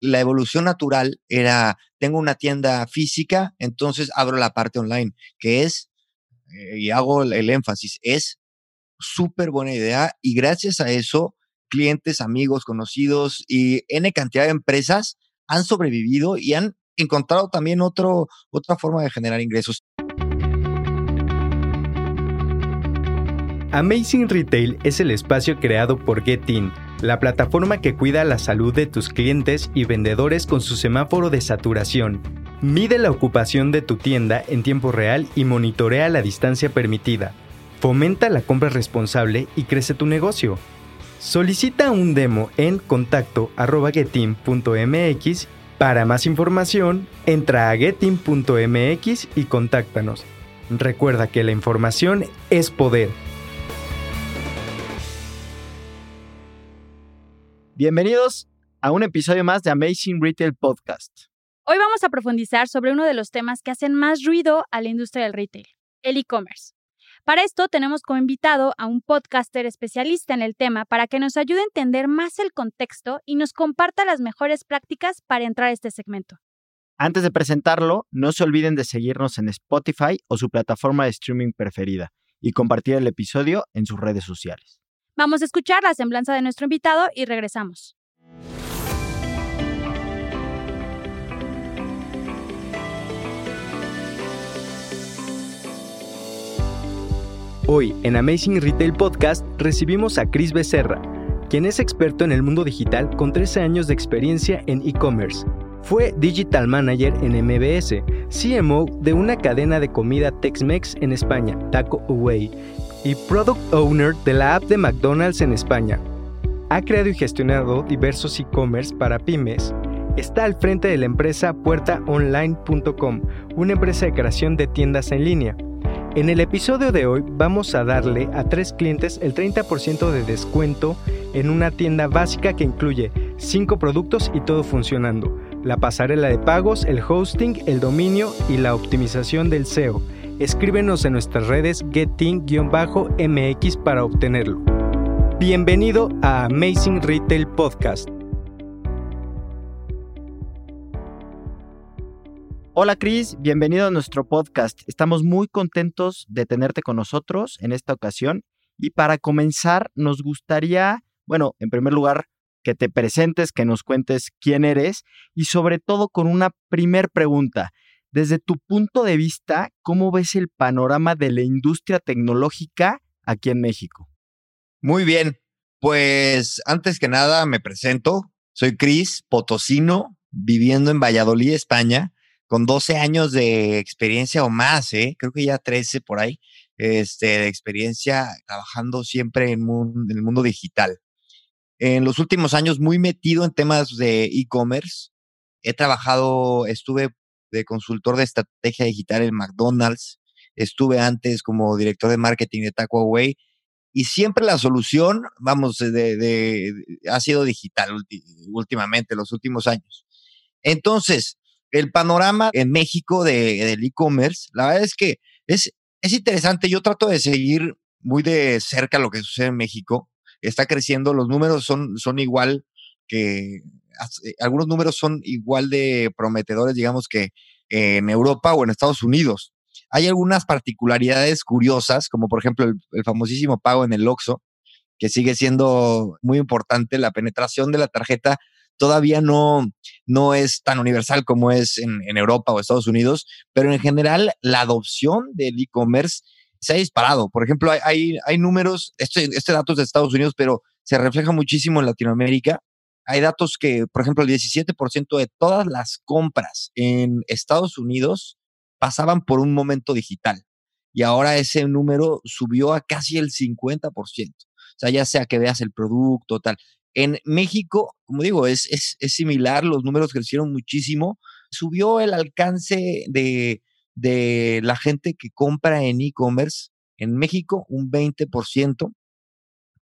la evolución natural era, tengo una tienda física, entonces abro la parte online, que es, eh, y hago el énfasis, es súper buena idea y gracias a eso, clientes, amigos, conocidos y N cantidad de empresas han sobrevivido y han encontrado también otro, otra forma de generar ingresos. Amazing Retail es el espacio creado por Getin, la plataforma que cuida la salud de tus clientes y vendedores con su semáforo de saturación. Mide la ocupación de tu tienda en tiempo real y monitorea la distancia permitida. Fomenta la compra responsable y crece tu negocio. Solicita un demo en contacto.getin.mx. Para más información, entra a getin.mx y contáctanos. Recuerda que la información es poder. Bienvenidos a un episodio más de Amazing Retail Podcast. Hoy vamos a profundizar sobre uno de los temas que hacen más ruido a la industria del retail, el e-commerce. Para esto tenemos como invitado a un podcaster especialista en el tema para que nos ayude a entender más el contexto y nos comparta las mejores prácticas para entrar a este segmento. Antes de presentarlo, no se olviden de seguirnos en Spotify o su plataforma de streaming preferida y compartir el episodio en sus redes sociales. Vamos a escuchar la semblanza de nuestro invitado y regresamos. Hoy en Amazing Retail Podcast recibimos a Chris Becerra, quien es experto en el mundo digital con 13 años de experiencia en e-commerce. Fue Digital Manager en MBS, CMO de una cadena de comida Tex-Mex en España, Taco Away, y Product Owner de la app de McDonald's en España. Ha creado y gestionado diversos e-commerce para pymes. Está al frente de la empresa puertaonline.com, una empresa de creación de tiendas en línea. En el episodio de hoy vamos a darle a tres clientes el 30% de descuento en una tienda básica que incluye 5 productos y todo funcionando, la pasarela de pagos, el hosting, el dominio y la optimización del SEO escríbenos en nuestras redes getting-mx para obtenerlo. Bienvenido a Amazing Retail Podcast. Hola Cris, bienvenido a nuestro podcast. Estamos muy contentos de tenerte con nosotros en esta ocasión y para comenzar nos gustaría, bueno, en primer lugar, que te presentes, que nos cuentes quién eres y sobre todo con una primer pregunta. Desde tu punto de vista, ¿cómo ves el panorama de la industria tecnológica aquí en México? Muy bien, pues antes que nada me presento. Soy Cris Potosino, viviendo en Valladolid, España, con 12 años de experiencia o más, ¿eh? creo que ya 13 por ahí, este, de experiencia trabajando siempre en, en el mundo digital. En los últimos años muy metido en temas de e-commerce. He trabajado, estuve de consultor de estrategia digital en McDonald's. Estuve antes como director de marketing de Taco Away. Y siempre la solución, vamos, de, ha sido digital últimamente, los últimos años. Entonces, el panorama en México de, del e-commerce, la verdad es que es, es interesante. Yo trato de seguir muy de cerca lo que sucede en México. Está creciendo, los números son, son igual que eh, algunos números son igual de prometedores, digamos, que en Europa o en Estados Unidos. Hay algunas particularidades curiosas, como por ejemplo el, famosísimo pago en el OXO, que sigue siendo muy importante. La penetración de la tarjeta todavía no, no es tan universal como es en, Europa o Estados Unidos, pero en general la adopción del e-commerce se ha disparado. Por ejemplo, hay, hay, números, este, este dato es de Estados Unidos, pero se refleja muchísimo en Latinoamérica hay datos que, por ejemplo, el 17% de todas las compras en Estados Unidos pasaban por un momento digital. Y ahora ese número subió a casi el 50%. O sea, ya sea que veas el producto, tal. En México, como digo, es, es, es similar, los números crecieron muchísimo. Subió el alcance de, de la gente que compra en e-commerce en México un 20%.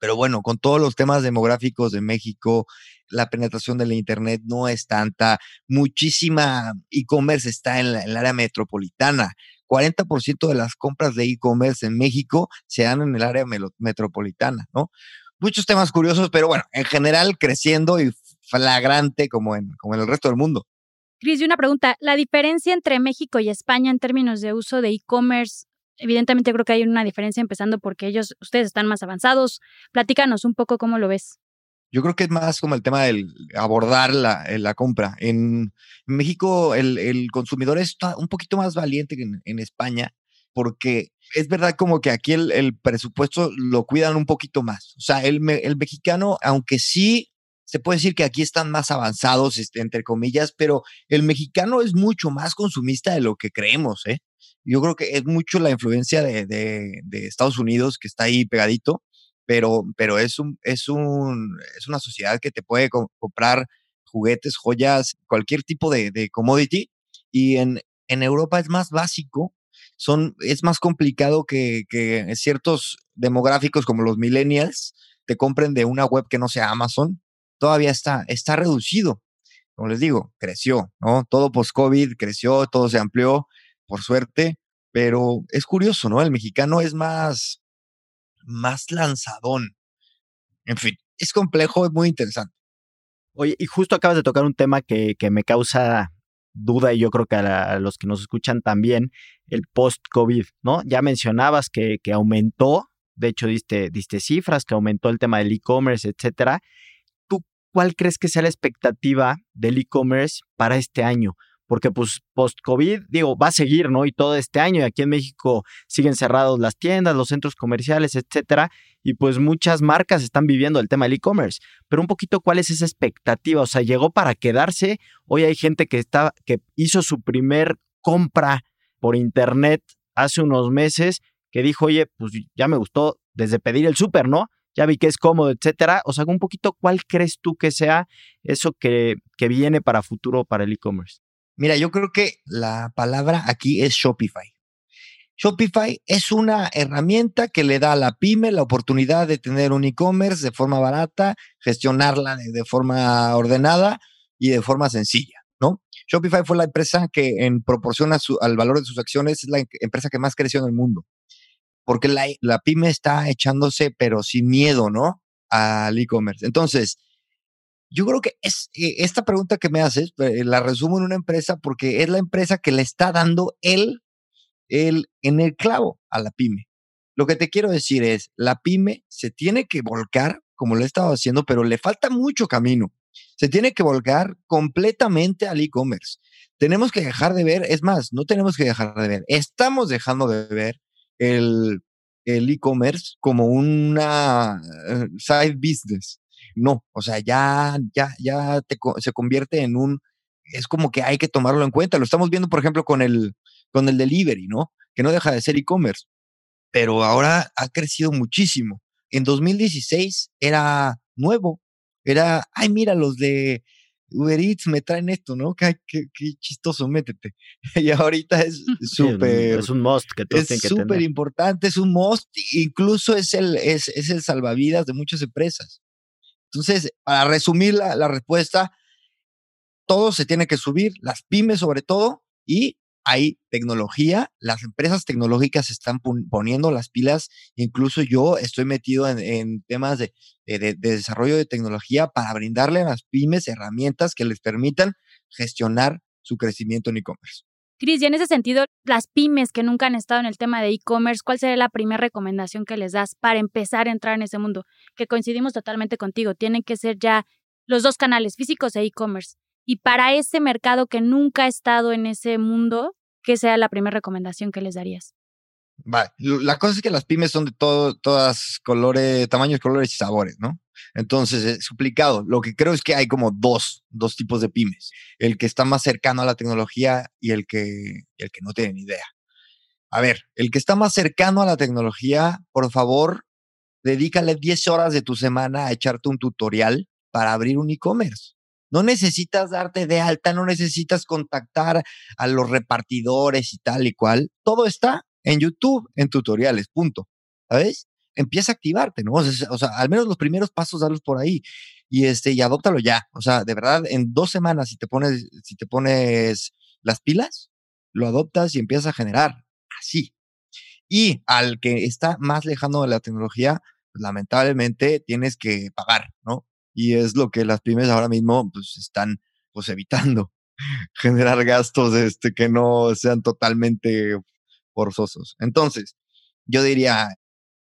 Pero bueno, con todos los temas demográficos de México, la penetración de la Internet no es tanta. Muchísima e-commerce está en, el área metropolitana. 40% de las compras de e-commerce en México se dan en el área metropolitana, ¿no? Muchos temas curiosos, pero bueno, en general creciendo y flagrante como en, como en el resto del mundo. Cris, y una pregunta. ¿La diferencia entre México y España en términos de uso de e-commerce? Evidentemente creo que hay una diferencia empezando porque ellos, ustedes están más avanzados. Platícanos un poco cómo lo ves. Yo creo que es más como el tema del abordar la, eh, la compra. En, México el, el, consumidor está un poquito más valiente que en, España porque es verdad como que aquí el, el, presupuesto lo cuidan un poquito más. O sea, el, el mexicano, aunque sí se puede decir que aquí están más avanzados, este, entre comillas, pero el mexicano es mucho más consumista de lo que creemos, ¿eh? Yo creo que es mucho la influencia de, de, Estados Unidos que está ahí pegadito, pero, pero es, un, es, un, es una sociedad que te puede comprar juguetes, joyas, cualquier tipo de, de commodity. Y en, en Europa es más básico, son, es más complicado que, que ciertos demográficos como los millennials te compren de una web que no sea Amazon todavía está, está reducido. Como les digo, creció, ¿no? Todo post-COVID creció, todo se amplió, por suerte, pero es curioso, ¿no? El mexicano es más, más lanzadón. En fin, es complejo, es muy interesante. Oye, y justo acabas de tocar un tema que, que me causa duda y yo creo que a, los que nos escuchan también, el post-COVID, ¿no? Ya mencionabas que, que aumentó, de hecho diste, diste cifras, que aumentó el tema del e-commerce, etcétera. ¿cuál crees que sea la expectativa del e-commerce para este año? Porque pues post-COVID, digo, va a seguir, ¿no? Y todo este año, y aquí en México siguen cerrados las tiendas, los centros comerciales, etcétera, y pues muchas marcas están viviendo el tema del e-commerce. Pero un poquito, ¿cuál es esa expectativa? O sea, llegó para quedarse. Hoy hay gente que está, que hizo su primer compra por internet hace unos meses, que dijo, oye, pues ya me gustó desde pedir el súper, ¿no? ya vi que es cómodo, etcétera. O sea, un poquito, ¿cuál crees tú que sea eso que, que viene para futuro para el e-commerce? Mira, yo creo que la palabra aquí es Shopify. Shopify es una herramienta que le da a la pyme la oportunidad de tener un e-commerce de forma barata, gestionarla de, forma ordenada y de forma sencilla, ¿no? Shopify fue la empresa que en proporción al valor de sus acciones es la empresa que más creció en el mundo porque la, la pyme está echándose, pero sin miedo, ¿no? Al e-commerce. Entonces, yo creo que es eh, esta pregunta que me haces, eh, la resumo en una empresa porque es la empresa que le está dando el, el en el clavo a la pyme. Lo que te quiero decir es, la pyme se tiene que volcar como lo he estado haciendo, pero le falta mucho camino. Se tiene que volcar completamente al e-commerce. Tenemos que dejar de ver, es más, no tenemos que dejar de ver, estamos dejando de ver el e-commerce como una eh, side business. No, o sea, ya, ya, ya te, se convierte en un, es como que hay que tomarlo en cuenta. Lo estamos viendo, por ejemplo, con el, con el delivery, ¿no? Que no deja de ser e-commerce, pero ahora ha crecido muchísimo. En 2016 era nuevo, era, ay, mira, los de Uber Eats me traen esto, ¿no? Qué, qué, qué chistoso, métete. y ahorita es súper. Sí, es un must que todos Es súper importante, es un must, incluso es el, es, es, el salvavidas de muchas empresas. Entonces, para resumir la, respuesta, todo se tiene que subir, las pymes sobre todo, y hay tecnología, las empresas tecnológicas están poniendo las pilas, incluso yo estoy metido en, temas de, de, desarrollo de tecnología para brindarle a las pymes herramientas que les permitan gestionar su crecimiento en e-commerce. Cris, y en ese sentido, las pymes que nunca han estado en el tema de e-commerce, ¿cuál sería la primera recomendación que les das para empezar a entrar en ese mundo? Que coincidimos totalmente contigo, tienen que ser ya los dos canales, físicos e e-commerce. Y para ese mercado que nunca ha estado en ese mundo, ¿qué sea la primera recomendación que les darías? La cosa es que las pymes son de todo, todas colores, tamaños, colores y sabores, ¿no? Entonces es complicado. Lo que creo es que hay como dos, dos tipos de pymes. El que está más cercano a la tecnología y el que, el que no tiene ni idea. A ver, el que está más cercano a la tecnología, por favor, dedícale 10 horas de tu semana a echarte un tutorial para abrir un e-commerce. No necesitas darte de alta, no necesitas contactar a los repartidores y tal y cual. Todo está en YouTube, en tutoriales, punto. ¿Sabes? Empieza a activarte, ¿no? O sea, o al menos los primeros pasos, darlos por ahí. Y este, y adóptalo ya. O sea, de verdad, en dos semanas, si te pones, si te pones las pilas, lo adoptas y empiezas a generar. Así. Y al que está más lejano de la tecnología, pues, lamentablemente tienes que pagar, ¿no? y es lo que las pymes ahora mismo pues están pues evitando generar gastos este, que no sean totalmente forzosos. Entonces, yo diría,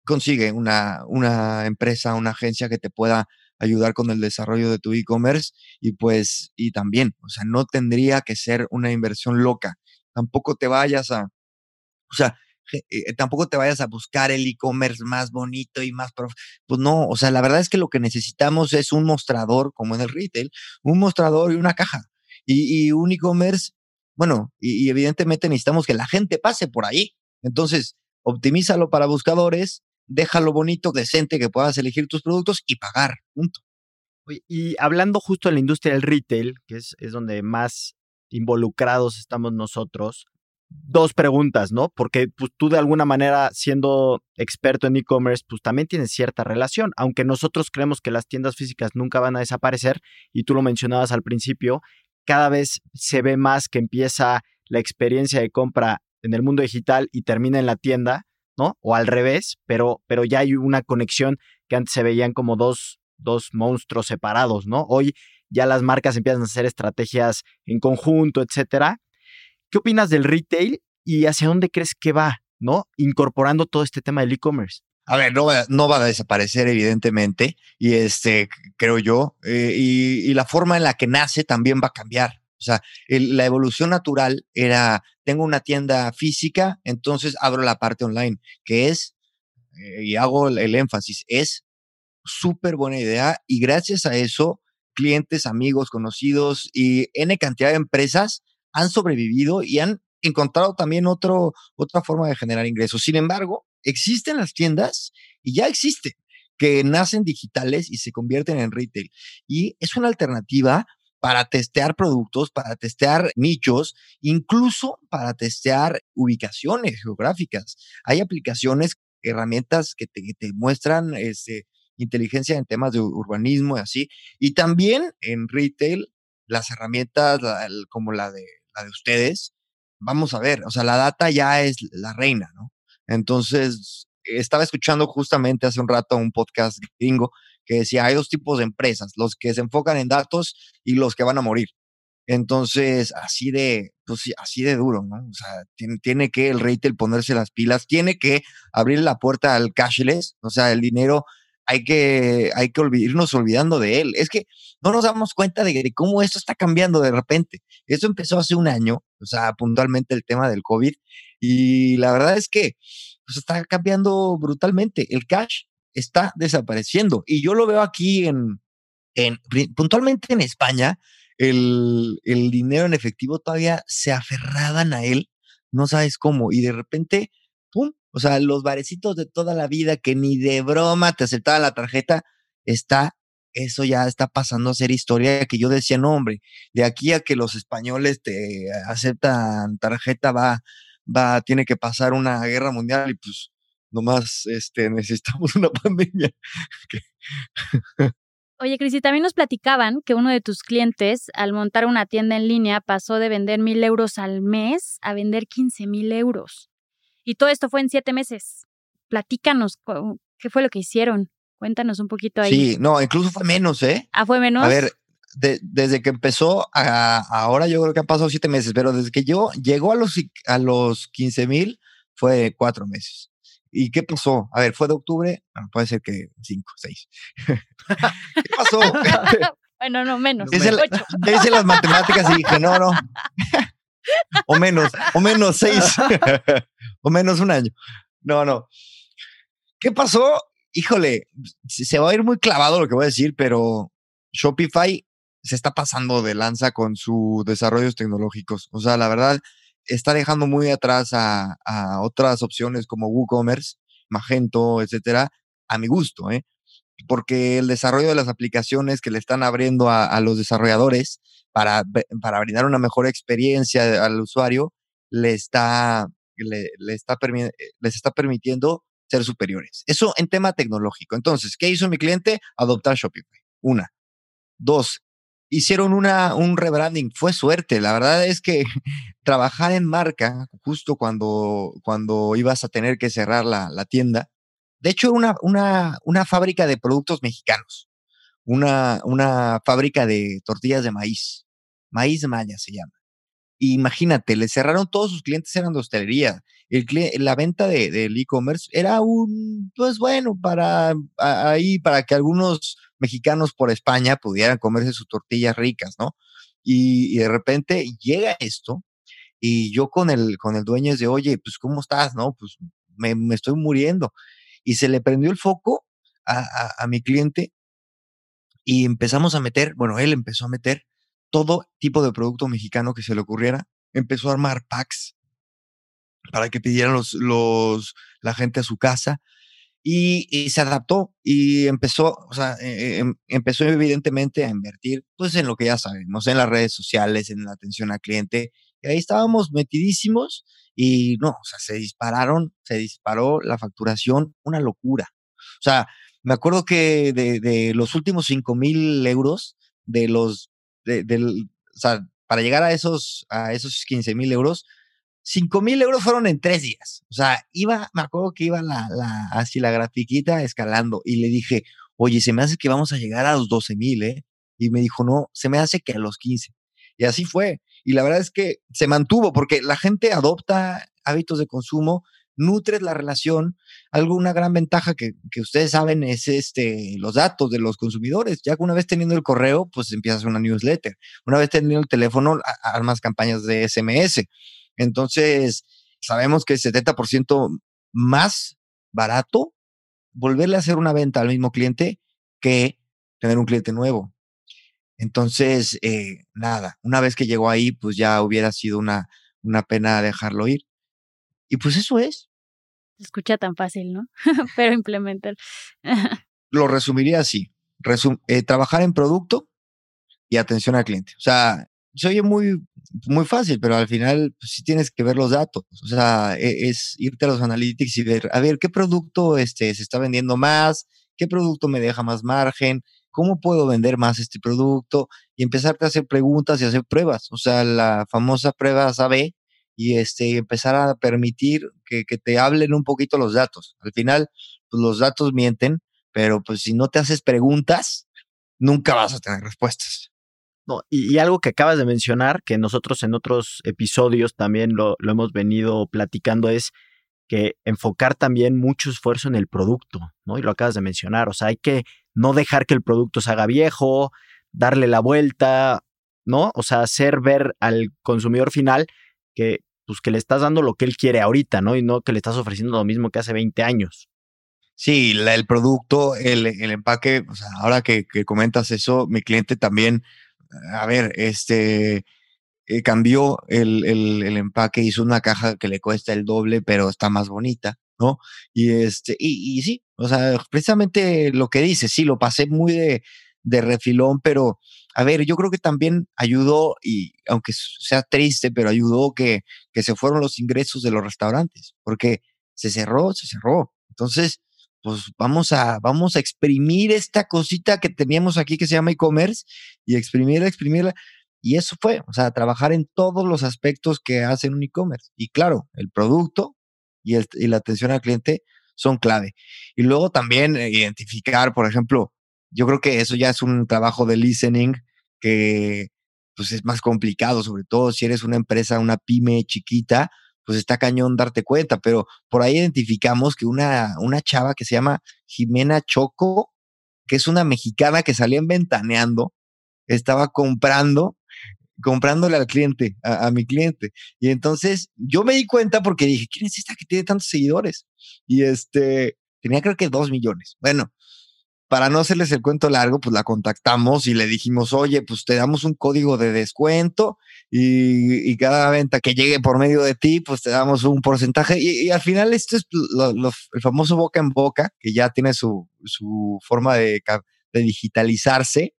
consigue una, una empresa, una agencia que te pueda ayudar con el desarrollo de tu e-commerce y pues, y también, o sea, no tendría que ser una inversión loca. Tampoco te vayas a, o sea, eh, tampoco te vayas a buscar el e-commerce más bonito y más prof pues no, o sea, la verdad es que lo que necesitamos es un mostrador como en el retail, un mostrador y una caja y, un e-commerce, bueno, y, evidentemente necesitamos que la gente pase por ahí. Entonces, optimízalo para buscadores, déjalo bonito, decente, que puedas elegir tus productos y pagar, punto. Y hablando justo de la industria del retail, que es, es donde más involucrados estamos nosotros, dos preguntas, ¿no? Porque pues, tú de alguna manera, siendo experto en e-commerce, pues también tienes cierta relación, aunque nosotros creemos que las tiendas físicas nunca van a desaparecer, y tú lo mencionabas al principio, cada vez se ve más que empieza la experiencia de compra en el mundo digital y termina en la tienda, ¿no? O al revés, pero, pero ya hay una conexión que antes se veían como dos, dos monstruos separados, ¿no? Hoy ya las marcas empiezan a hacer estrategias en conjunto, etcétera. ¿Qué opinas del retail y hacia dónde crees que va, ¿no? Incorporando todo este tema del e-commerce. A ver, no no va a desaparecer, evidentemente, y este, creo yo, eh, y, la forma en la que nace también va a cambiar. O sea, la evolución natural era, tengo una tienda física, entonces abro la parte online, que es, eh, y hago el, énfasis, es súper buena idea, y gracias a eso, clientes, amigos, conocidos y N cantidad de empresas han sobrevivido y han encontrado también otro, otra forma de generar ingresos. Sin embargo, existen las tiendas y ya existen que nacen digitales y se convierten en retail. Y es una alternativa para testear productos, para testear nichos, incluso para testear ubicaciones geográficas. Hay aplicaciones, herramientas que te, muestran este, inteligencia en temas de urbanismo y así. Y también en retail, las herramientas como la de, la de ustedes, vamos a ver, o sea, la data ya es la reina, ¿no? Entonces, estaba escuchando justamente hace un rato un podcast gringo que decía, hay dos tipos de empresas, los que se enfocan en datos y los que van a morir. Entonces, así de, pues así de duro, ¿no? O sea, tiene, que el retail ponerse las pilas, tiene que abrir la puerta al cashless, o sea, el dinero hay que, hay que irnos olvidando de él. Es que no nos damos cuenta de, cómo esto está cambiando de repente. Esto empezó hace un año, o sea, puntualmente el tema del COVID, y la verdad es que pues, está cambiando brutalmente. El cash está desapareciendo. Y yo lo veo aquí en, en puntualmente en España, el, el dinero en efectivo todavía se aferraban a él, no sabes cómo, y de repente, ¡pum! O sea, los barecitos de toda la vida que ni de broma te aceptaban la tarjeta, está, eso ya está pasando a ser historia que yo decía, no, hombre, de aquí a que los españoles te aceptan tarjeta va, va, tiene que pasar una guerra mundial y pues nomás este, necesitamos una pandemia. Oye, Cris, y también nos platicaban que uno de tus clientes, al montar una tienda en línea, pasó de vender mil euros al mes a vender quince mil euros. Y todo esto fue en siete meses. Platícanos, ¿qué fue lo que hicieron? Cuéntanos un poquito ahí. Sí, no, incluso fue menos, ¿eh? Ah, fue menos. A ver, desde que empezó a ahora yo creo que han pasado siete meses, pero desde que yo llegó a los, a los 15 mil fue cuatro meses. ¿Y qué pasó? A ver, fue de octubre, bueno, puede ser que cinco, seis. ¿Qué pasó? bueno, no, menos. Hice, hice las matemáticas y dije, no, no o menos, o menos seis, o menos un año. No, no. ¿Qué pasó? Híjole, se va a ir muy clavado lo que voy a decir, pero Shopify se está pasando de lanza con sus desarrollos tecnológicos. O sea, la verdad, está dejando muy atrás a, otras opciones como WooCommerce, Magento, etcétera, a mi gusto, ¿eh? Porque el desarrollo de las aplicaciones que le están abriendo a los desarrolladores para, para brindar una mejor experiencia al usuario, le está, le, está eh, les está permitiendo ser superiores. Eso en tema tecnológico. Entonces, ¿qué hizo mi cliente? Adoptar Shopify. Una. Dos, hicieron una, un rebranding. Fue suerte. La verdad es que trabajar en marca, justo cuando, cuando ibas a tener que cerrar la, la tienda, de hecho, una, una, una fábrica de productos mexicanos una, una fábrica de tortillas de maíz. Maíz Maya se llama. imagínate, le cerraron todos sus clientes, eran de hostelería. El, la venta del de, e-commerce era un, pues bueno, para ahí, para que algunos mexicanos por España pudieran comerse sus tortillas ricas, ¿no? Y, de repente llega esto y yo con el, con el dueño es de, oye, pues ¿cómo estás? No, pues me, estoy muriendo. Y se le prendió el foco a, a, a mi cliente y empezamos a meter, bueno, él empezó a meter todo tipo de producto mexicano que se le ocurriera. Empezó a armar packs para que pidieran los, los, la gente a su casa y, se adaptó y empezó, o sea, eh, em, empezó evidentemente a invertir, pues en lo que ya sabemos, en las redes sociales, en la atención al cliente. Y ahí estábamos metidísimos y no, o sea, se dispararon, se disparó la facturación, una locura. O sea, me acuerdo que de, de los últimos 5 mil euros, de los, de, del, o sea, para llegar a esos, a esos 15 mil euros, 5 mil euros fueron en tres días. O sea, iba, me acuerdo que iba la, la, así la grafiquita escalando y le dije, oye, se me hace que vamos a llegar a los 12 mil, ¿eh? Y me dijo, no, se me hace que a los 15. Y así fue. Y la verdad es que se mantuvo porque la gente adopta hábitos de consumo, nutres la relación. Algo, una gran ventaja que, que, ustedes saben es este, los datos de los consumidores. Ya que una vez teniendo el correo, pues empiezas una newsletter. Una vez teniendo el teléfono, armas campañas de SMS. Entonces, sabemos que es 70% más barato volverle a hacer una venta al mismo cliente que tener un cliente nuevo. Entonces, eh, nada, una vez que llegó ahí, pues ya hubiera sido una, una pena dejarlo ir. Y pues eso es. Se escucha tan fácil, ¿no? Pero implementar. Lo resumiría así. eh, trabajar en producto y atención al cliente. O sea, se oye muy, muy fácil, pero al final pues, sí tienes que ver los datos. O sea, e, es, irte a los analytics y ver, a ver, ¿qué producto este, se está vendiendo más? ¿Qué producto me deja más margen? ¿Cómo puedo vender más este producto? Y empezarte a hacer preguntas y hacer pruebas. O sea, la famosa prueba AB y este, empezar a permitir que, que te hablen un poquito los datos. Al final, pues los datos mienten, pero pues si no te haces preguntas, nunca vas a tener respuestas. No, y, algo que acabas de mencionar, que nosotros en otros episodios también lo, lo, hemos venido platicando, es que enfocar también mucho esfuerzo en el producto, ¿no? Y lo acabas de mencionar, o sea, hay que no dejar que el producto se haga viejo, darle la vuelta, ¿no? O sea, hacer ver al consumidor final que, pues, que le estás dando lo que él quiere ahorita, ¿no? Y no que le estás ofreciendo lo mismo que hace 20 años. Sí, el producto, el, el empaque, o sea, ahora que comentas eso, mi cliente también a ver, este, eh, cambió el, el, empaque, hizo una caja que le cuesta el doble, pero está más bonita, ¿no? Y este, y, y sí, o sea, precisamente lo que dice, sí, lo pasé muy de, de refilón, pero a ver, yo creo que también ayudó, y aunque sea triste, pero ayudó que, que se fueron los ingresos de los restaurantes, porque se cerró, se cerró. Entonces, pues vamos a, vamos a exprimir esta cosita que teníamos aquí que se llama e-commerce y exprimirla, exprimirla. Y eso fue, o sea, trabajar en todos los aspectos que hacen un e-commerce. Y claro, el producto y, el, y, la atención al cliente son clave. Y luego también eh, identificar, por ejemplo, yo creo que eso ya es un trabajo de listening que pues es más complicado, sobre todo si eres una empresa, una pyme chiquita, pues está cañón darte cuenta, pero por ahí identificamos que una, una chava que se llama Jimena Choco, que es una mexicana que salía en Ventaneando, estaba comprando, comprándole al cliente, a, a, mi cliente. Y entonces yo me di cuenta porque dije, ¿quién es esta que tiene tantos seguidores? Y este, tenía creo que dos millones. Bueno, para no hacerles el cuento largo, pues la contactamos y le dijimos, oye, pues te damos un código de descuento y, cada venta que llegue por medio de ti, pues te damos un porcentaje. Y, al final esto es lo, lo, el famoso boca en boca, que ya tiene su, su forma de, de digitalizarse,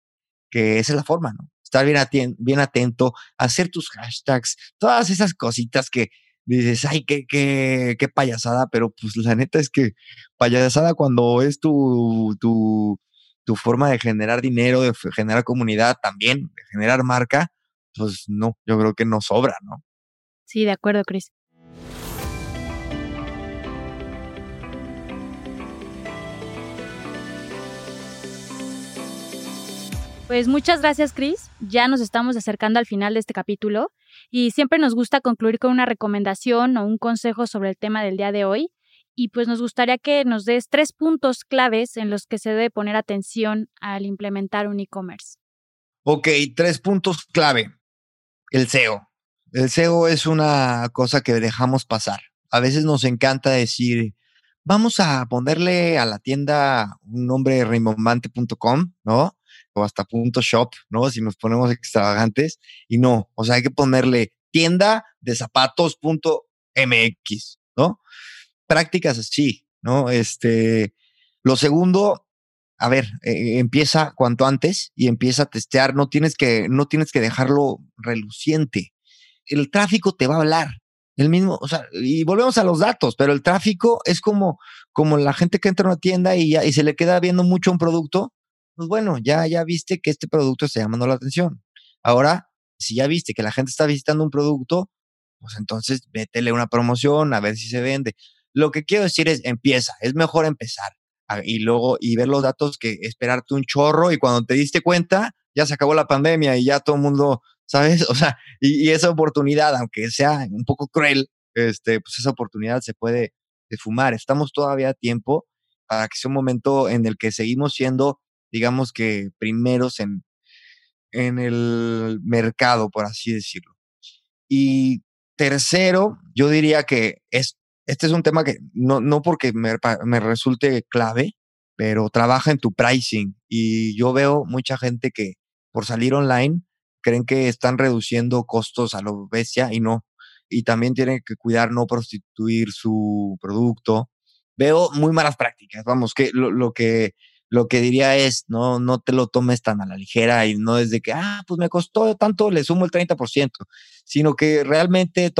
que esa es la forma, ¿no? Estar bien, atento, bien atento, hacer tus hashtags, todas esas cositas que, dices, ay, qué, qué, qué payasada, pero pues la neta es que payasada cuando es tu, tu, tu forma de generar dinero, de generar comunidad también, de generar marca, pues no, yo creo que no sobra, ¿no? Sí, de acuerdo, Cris. Pues muchas gracias, Chris. Ya nos estamos acercando al final de este capítulo y siempre nos gusta concluir con una recomendación o un consejo sobre el tema del día de hoy. Y pues nos gustaría que nos des tres puntos claves en los que se debe poner atención al implementar un e-commerce. Ok, tres puntos clave. El SEO. El SEO es una cosa que dejamos pasar. A veces nos encanta decir, vamos a ponerle a la tienda un nombre rimbombante.com, ¿no? o hasta punto shop, ¿no? Si nos ponemos extravagantes. Y no, o sea, hay que ponerle tienda de zapatos punto MX, ¿no? Prácticas así, ¿no? Este, lo segundo, a ver, eh, empieza cuanto antes y empieza a testear, no tienes que, no tienes que dejarlo reluciente. El tráfico te va a hablar. El mismo, o sea, y volvemos a los datos, pero el tráfico es como, como la gente que entra a una tienda y, ya, y se le queda viendo mucho un producto, pues bueno, ya, ya viste que este producto está llamando la atención. Ahora, si ya viste que la gente está visitando un producto, pues entonces vétele una promoción a ver si se vende. Lo que quiero decir es, empieza, es mejor empezar y luego y ver los datos que esperarte un chorro y cuando te diste cuenta, ya se acabó la pandemia y ya todo el mundo, ¿sabes? O sea, y, esa oportunidad, aunque sea un poco cruel, este, pues esa oportunidad se puede fumar. Estamos todavía a tiempo para que sea un momento en el que seguimos siendo digamos que primeros en, en el mercado, por así decirlo. Y tercero, yo diría que es, este es un tema que no, no porque me, me resulte clave, pero trabaja en tu pricing. Y yo veo mucha gente que por salir online creen que están reduciendo costos a lo bestia y no. Y también tienen que cuidar no prostituir su producto. Veo muy malas prácticas, vamos, que lo, lo que lo que diría es, no, no te lo tomes tan a la ligera y no es que, ah, pues me costó tanto, le sumo el 30%, sino que realmente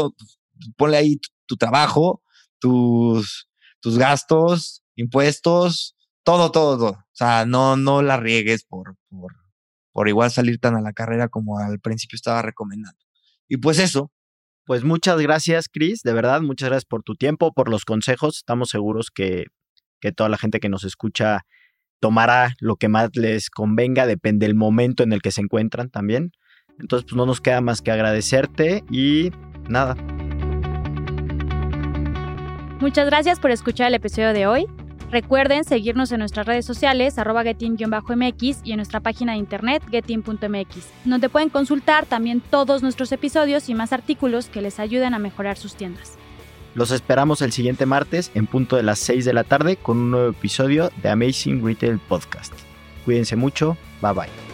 ponle ahí tu, trabajo, tus, tus gastos, impuestos, todo, todo, todo. O sea, no, no la riegues por, por, por igual salir tan a la carrera como al principio estaba recomendando. Y pues eso. Pues muchas gracias, Chris, de verdad, muchas gracias por tu tiempo, por los consejos. Estamos seguros que, que toda la gente que nos escucha tomará lo que más les convenga, depende del momento en el que se encuentran también. Entonces, pues no nos queda más que agradecerte y nada. Muchas gracias por escuchar el episodio de hoy. Recuerden seguirnos en nuestras redes sociales, arroba getin-mx y en nuestra página de internet getin.mx, donde pueden consultar también todos nuestros episodios y más artículos que les ayuden a mejorar sus tiendas. Los esperamos el siguiente martes en punto de las 6 de la tarde con un nuevo episodio de Amazing Retail Podcast. Cuídense mucho, bye bye.